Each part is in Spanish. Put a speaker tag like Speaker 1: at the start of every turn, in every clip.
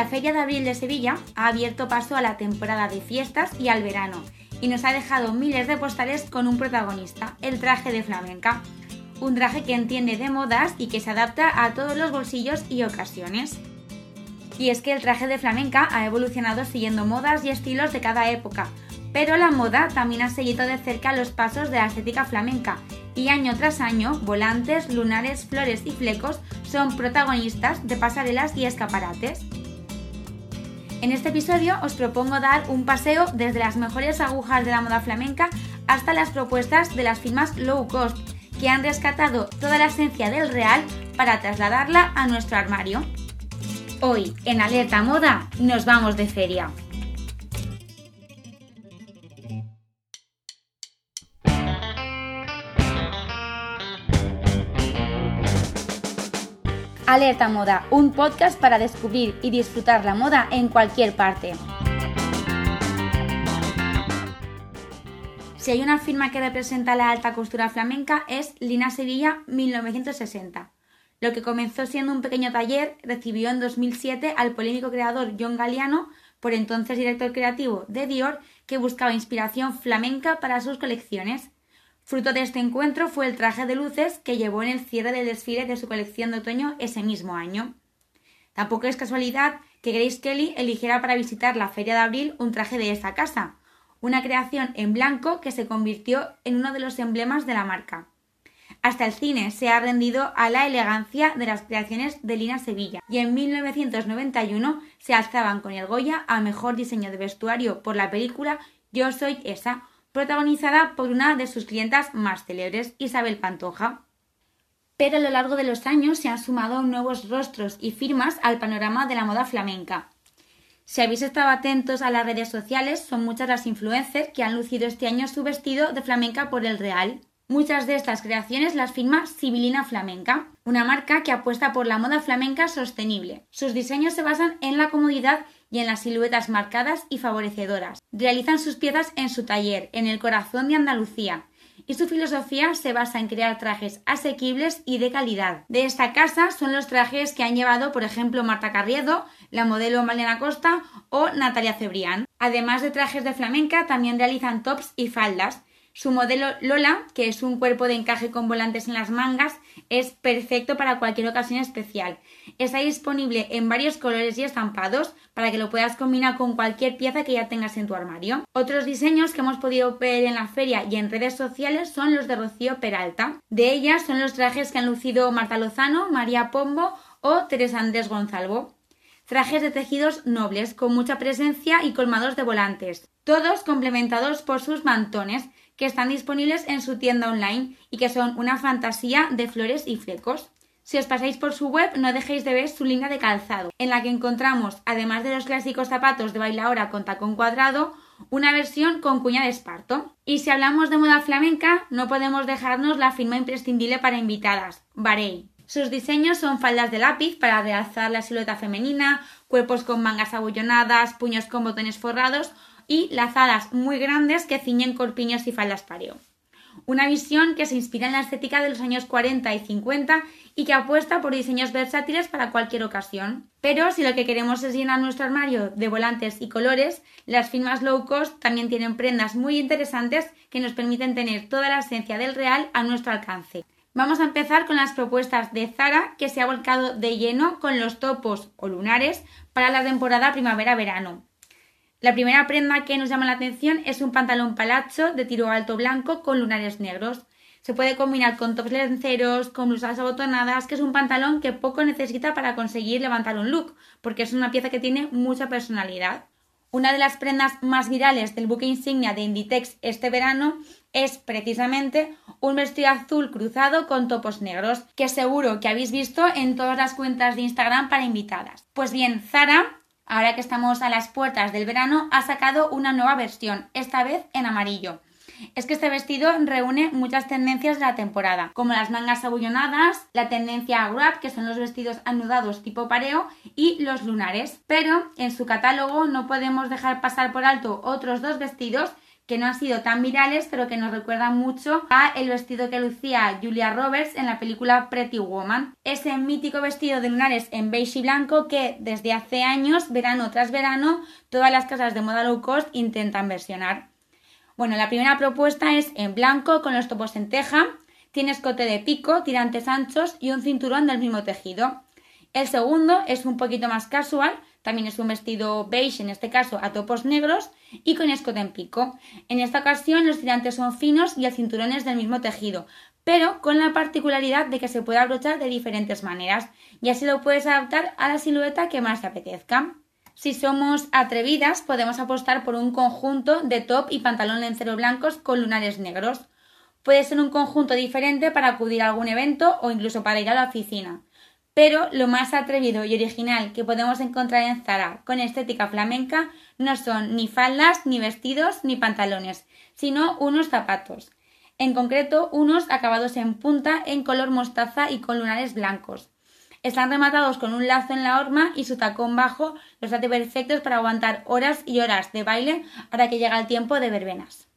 Speaker 1: La Feria de Abril de Sevilla ha abierto paso a la temporada de fiestas y al verano, y nos ha dejado miles de postales con un protagonista, el traje de flamenca. Un traje que entiende de modas y que se adapta a todos los bolsillos y ocasiones. Y es que el traje de flamenca ha evolucionado siguiendo modas y estilos de cada época, pero la moda también ha seguido de cerca los pasos de la estética flamenca y año tras año volantes, lunares, flores y flecos son protagonistas de pasarelas y escaparates. En este episodio os propongo dar un paseo desde las mejores agujas de la moda flamenca hasta las propuestas de las firmas low cost que han rescatado toda la esencia del real para trasladarla a nuestro armario. Hoy, en Alerta Moda, nos vamos de feria. Alerta Moda, un podcast para descubrir y disfrutar la moda en cualquier parte. Si hay una firma que representa la alta costura flamenca es Lina Sevilla 1960. Lo que comenzó siendo un pequeño taller recibió en 2007 al polémico creador John Galliano, por entonces director creativo de Dior, que buscaba inspiración flamenca para sus colecciones. Fruto de este encuentro fue el traje de luces que llevó en el cierre del desfile de su colección de otoño ese mismo año. Tampoco es casualidad que Grace Kelly eligiera para visitar la Feria de Abril un traje de esa casa, una creación en blanco que se convirtió en uno de los emblemas de la marca. Hasta el cine se ha rendido a la elegancia de las creaciones de Lina Sevilla y en 1991 se alzaban con el Goya a mejor diseño de vestuario por la película Yo soy esa, protagonizada por una de sus clientas más célebres, Isabel Pantoja. Pero a lo largo de los años se han sumado nuevos rostros y firmas al panorama de la moda flamenca. Si habéis estado atentos a las redes sociales, son muchas las influencers que han lucido este año su vestido de flamenca por el Real. Muchas de estas creaciones las firma Sibilina Flamenca, una marca que apuesta por la moda flamenca sostenible. Sus diseños se basan en la comodidad y en las siluetas marcadas y favorecedoras. Realizan sus piezas en su taller, en el corazón de Andalucía, y su filosofía se basa en crear trajes asequibles y de calidad. De esta casa son los trajes que han llevado, por ejemplo, Marta Carriedo, la modelo Malena Costa o Natalia Cebrián. Además de trajes de flamenca, también realizan tops y faldas, su modelo Lola, que es un cuerpo de encaje con volantes en las mangas, es perfecto para cualquier ocasión especial. Está disponible en varios colores y estampados para que lo puedas combinar con cualquier pieza que ya tengas en tu armario. Otros diseños que hemos podido ver en la feria y en redes sociales son los de Rocío Peralta. De ellas son los trajes que han lucido Marta Lozano, María Pombo o Teresa Andrés Gonzalvo. Trajes de tejidos nobles, con mucha presencia y colmados de volantes, todos complementados por sus mantones, que están disponibles en su tienda online y que son una fantasía de flores y flecos. Si os pasáis por su web, no dejéis de ver su línea de calzado, en la que encontramos, además de los clásicos zapatos de bailaora con tacón cuadrado, una versión con cuña de esparto. Y si hablamos de moda flamenca, no podemos dejarnos la firma imprescindible para invitadas, Barey. Sus diseños son faldas de lápiz para realzar la silueta femenina, cuerpos con mangas abullonadas, puños con botones forrados y lazadas muy grandes que ciñen corpiños y faldas pareo. Una visión que se inspira en la estética de los años 40 y 50 y que apuesta por diseños versátiles para cualquier ocasión. Pero si lo que queremos es llenar nuestro armario de volantes y colores, las firmas low cost también tienen prendas muy interesantes que nos permiten tener toda la esencia del real a nuestro alcance. Vamos a empezar con las propuestas de Zara que se ha volcado de lleno con los topos o lunares para la temporada primavera-verano. La primera prenda que nos llama la atención es un pantalón palacho de tiro alto blanco con lunares negros. Se puede combinar con tops lenceros, con blusas abotonadas, que es un pantalón que poco necesita para conseguir levantar un look, porque es una pieza que tiene mucha personalidad. Una de las prendas más virales del buque insignia de Inditex este verano es precisamente un vestido azul cruzado con topos negros, que seguro que habéis visto en todas las cuentas de Instagram para invitadas. Pues bien, Zara ahora que estamos a las puertas del verano, ha sacado una nueva versión, esta vez en amarillo. Es que este vestido reúne muchas tendencias de la temporada, como las mangas abullonadas, la tendencia a wrap, que son los vestidos anudados tipo pareo, y los lunares. Pero en su catálogo no podemos dejar pasar por alto otros dos vestidos que no han sido tan virales, pero que nos recuerdan mucho a el vestido que lucía Julia Roberts en la película Pretty Woman. Ese mítico vestido de lunares en beige y blanco que desde hace años, verano tras verano, todas las casas de moda low cost intentan versionar. Bueno, la primera propuesta es en blanco con los topos en teja, tiene escote de pico, tirantes anchos y un cinturón del mismo tejido. El segundo es un poquito más casual, también es un vestido beige, en este caso a topos negros y con escote en pico. En esta ocasión los tirantes son finos y el cinturón es del mismo tejido, pero con la particularidad de que se puede abrochar de diferentes maneras y así lo puedes adaptar a la silueta que más te apetezca. Si somos atrevidas, podemos apostar por un conjunto de top y pantalón lencero blancos con lunares negros. Puede ser un conjunto diferente para acudir a algún evento o incluso para ir a la oficina. Pero lo más atrevido y original que podemos encontrar en Zara con estética flamenca no son ni faldas, ni vestidos, ni pantalones, sino unos zapatos. En concreto, unos acabados en punta en color mostaza y con lunares blancos. Están rematados con un lazo en la horma y su tacón bajo los hace perfectos para aguantar horas y horas de baile hasta que llega el tiempo de verbenas.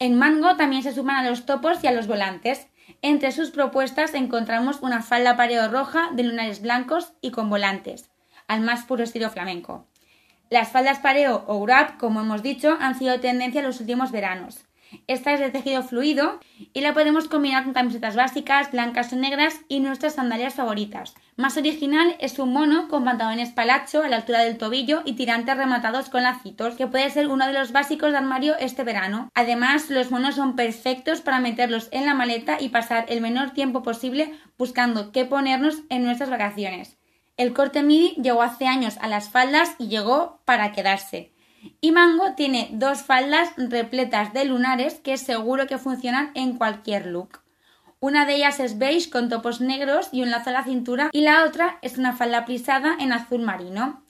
Speaker 1: En Mango también se suman a los topos y a los volantes. Entre sus propuestas encontramos una falda pareo roja de lunares blancos y con volantes, al más puro estilo flamenco. Las faldas pareo o wrap, como hemos dicho, han sido tendencia en los últimos veranos. Esta es de tejido fluido y la podemos combinar con camisetas básicas, blancas o negras y nuestras sandalias favoritas. Más original es un mono con pantalones palacho a la altura del tobillo y tirantes rematados con lacitos, que puede ser uno de los básicos de armario este verano. Además, los monos son perfectos para meterlos en la maleta y pasar el menor tiempo posible buscando qué ponernos en nuestras vacaciones. El corte midi llegó hace años a las faldas y llegó para quedarse. Y Mango tiene dos faldas repletas de lunares que seguro que funcionan en cualquier look. Una de ellas es beige con topos negros y un lazo a la cintura y la otra es una falda plisada en azul marino.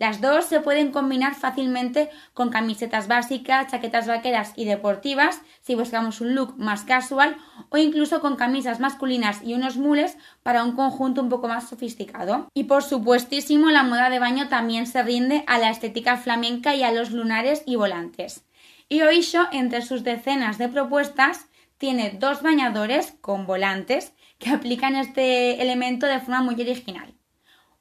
Speaker 1: Las dos se pueden combinar fácilmente con camisetas básicas, chaquetas vaqueras y deportivas si buscamos un look más casual o incluso con camisas masculinas y unos mules para un conjunto un poco más sofisticado. Y por supuestísimo la moda de baño también se rinde a la estética flamenca y a los lunares y volantes. Y Oisho, entre sus decenas de propuestas, tiene dos bañadores con volantes que aplican este elemento de forma muy original.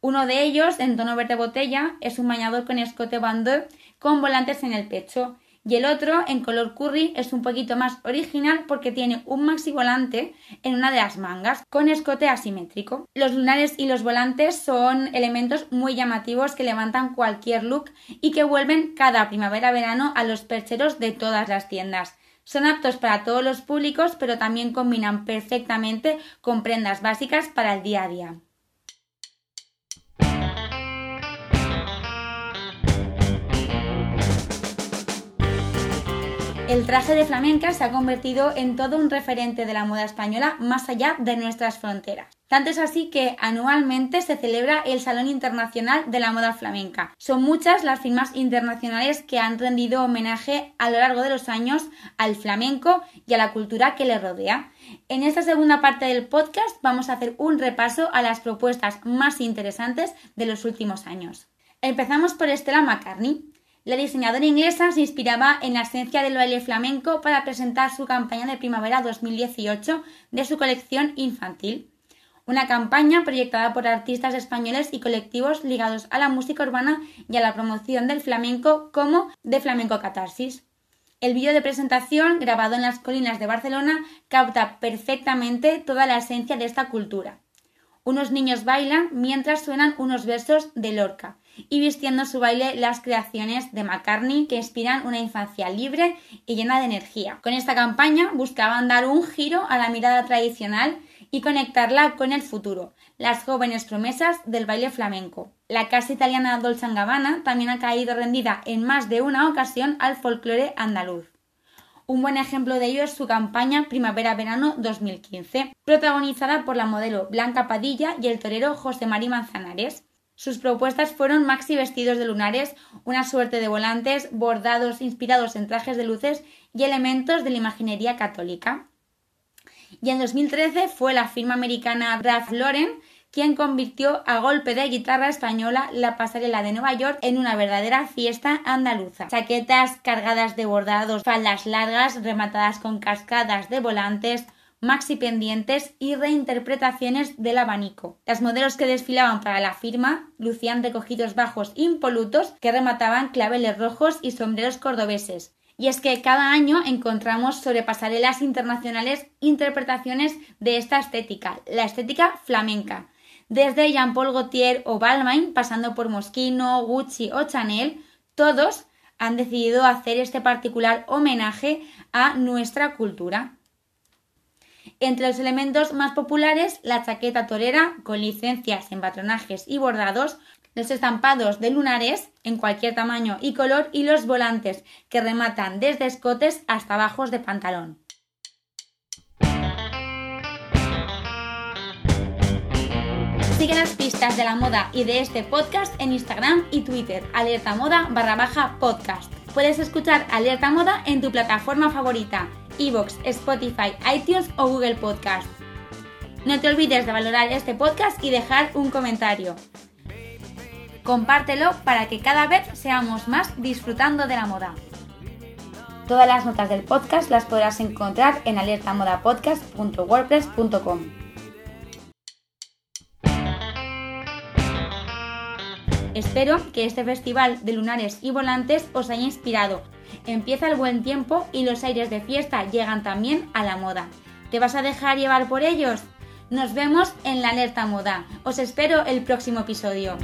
Speaker 1: Uno de ellos, en tono verde botella, es un bañador con escote bandeau con volantes en el pecho. Y el otro, en color curry, es un poquito más original porque tiene un maxi volante en una de las mangas, con escote asimétrico. Los lunares y los volantes son elementos muy llamativos que levantan cualquier look y que vuelven cada primavera-verano a los percheros de todas las tiendas. Son aptos para todos los públicos, pero también combinan perfectamente con prendas básicas para el día a día. El traje de flamenca se ha convertido en todo un referente de la moda española más allá de nuestras fronteras. Tanto es así que anualmente se celebra el Salón Internacional de la Moda Flamenca. Son muchas las firmas internacionales que han rendido homenaje a lo largo de los años al flamenco y a la cultura que le rodea. En esta segunda parte del podcast vamos a hacer un repaso a las propuestas más interesantes de los últimos años. Empezamos por Stella McCartney. La diseñadora inglesa se inspiraba en la esencia del baile flamenco para presentar su campaña de primavera 2018 de su colección infantil. Una campaña proyectada por artistas españoles y colectivos ligados a la música urbana y a la promoción del flamenco como de Flamenco Catarsis. El vídeo de presentación, grabado en las colinas de Barcelona, capta perfectamente toda la esencia de esta cultura. Unos niños bailan mientras suenan unos versos de Lorca y vistiendo su baile las creaciones de McCartney que inspiran una infancia libre y llena de energía. Con esta campaña buscaban dar un giro a la mirada tradicional y conectarla con el futuro, las jóvenes promesas del baile flamenco. La casa italiana Dolce Gabbana también ha caído rendida en más de una ocasión al folclore andaluz. Un buen ejemplo de ello es su campaña Primavera-Verano 2015, protagonizada por la modelo Blanca Padilla y el torero José María Manzanares. Sus propuestas fueron maxi vestidos de lunares, una suerte de volantes, bordados inspirados en trajes de luces y elementos de la imaginería católica. Y en 2013 fue la firma americana Ralph Lauren quien convirtió a golpe de guitarra española la pasarela de Nueva York en una verdadera fiesta andaluza. Chaquetas cargadas de bordados, faldas largas rematadas con cascadas de volantes, maxi pendientes y reinterpretaciones del abanico. Las modelos que desfilaban para la firma lucían recogidos bajos impolutos que remataban claveles rojos y sombreros cordobeses. Y es que cada año encontramos sobre pasarelas internacionales interpretaciones de esta estética, la estética flamenca. Desde Jean-Paul Gaultier o Balmain, pasando por Moschino, Gucci o Chanel, todos han decidido hacer este particular homenaje a nuestra cultura. Entre los elementos más populares, la chaqueta torera con licencias en patronajes y bordados, los estampados de lunares en cualquier tamaño y color y los volantes que rematan desde escotes hasta bajos de pantalón. Sigue las pistas de la moda y de este podcast en Instagram y Twitter, alerta moda barra baja podcast. Puedes escuchar Alerta Moda en tu plataforma favorita, Evox, Spotify, iTunes o Google Podcast. No te olvides de valorar este podcast y dejar un comentario. Compártelo para que cada vez seamos más disfrutando de la moda. Todas las notas del podcast las podrás encontrar en alertamodapodcast.wordpress.com. Espero que este festival de lunares y volantes os haya inspirado. Empieza el buen tiempo y los aires de fiesta llegan también a la moda. ¿Te vas a dejar llevar por ellos? Nos vemos en la alerta moda. Os espero el próximo episodio.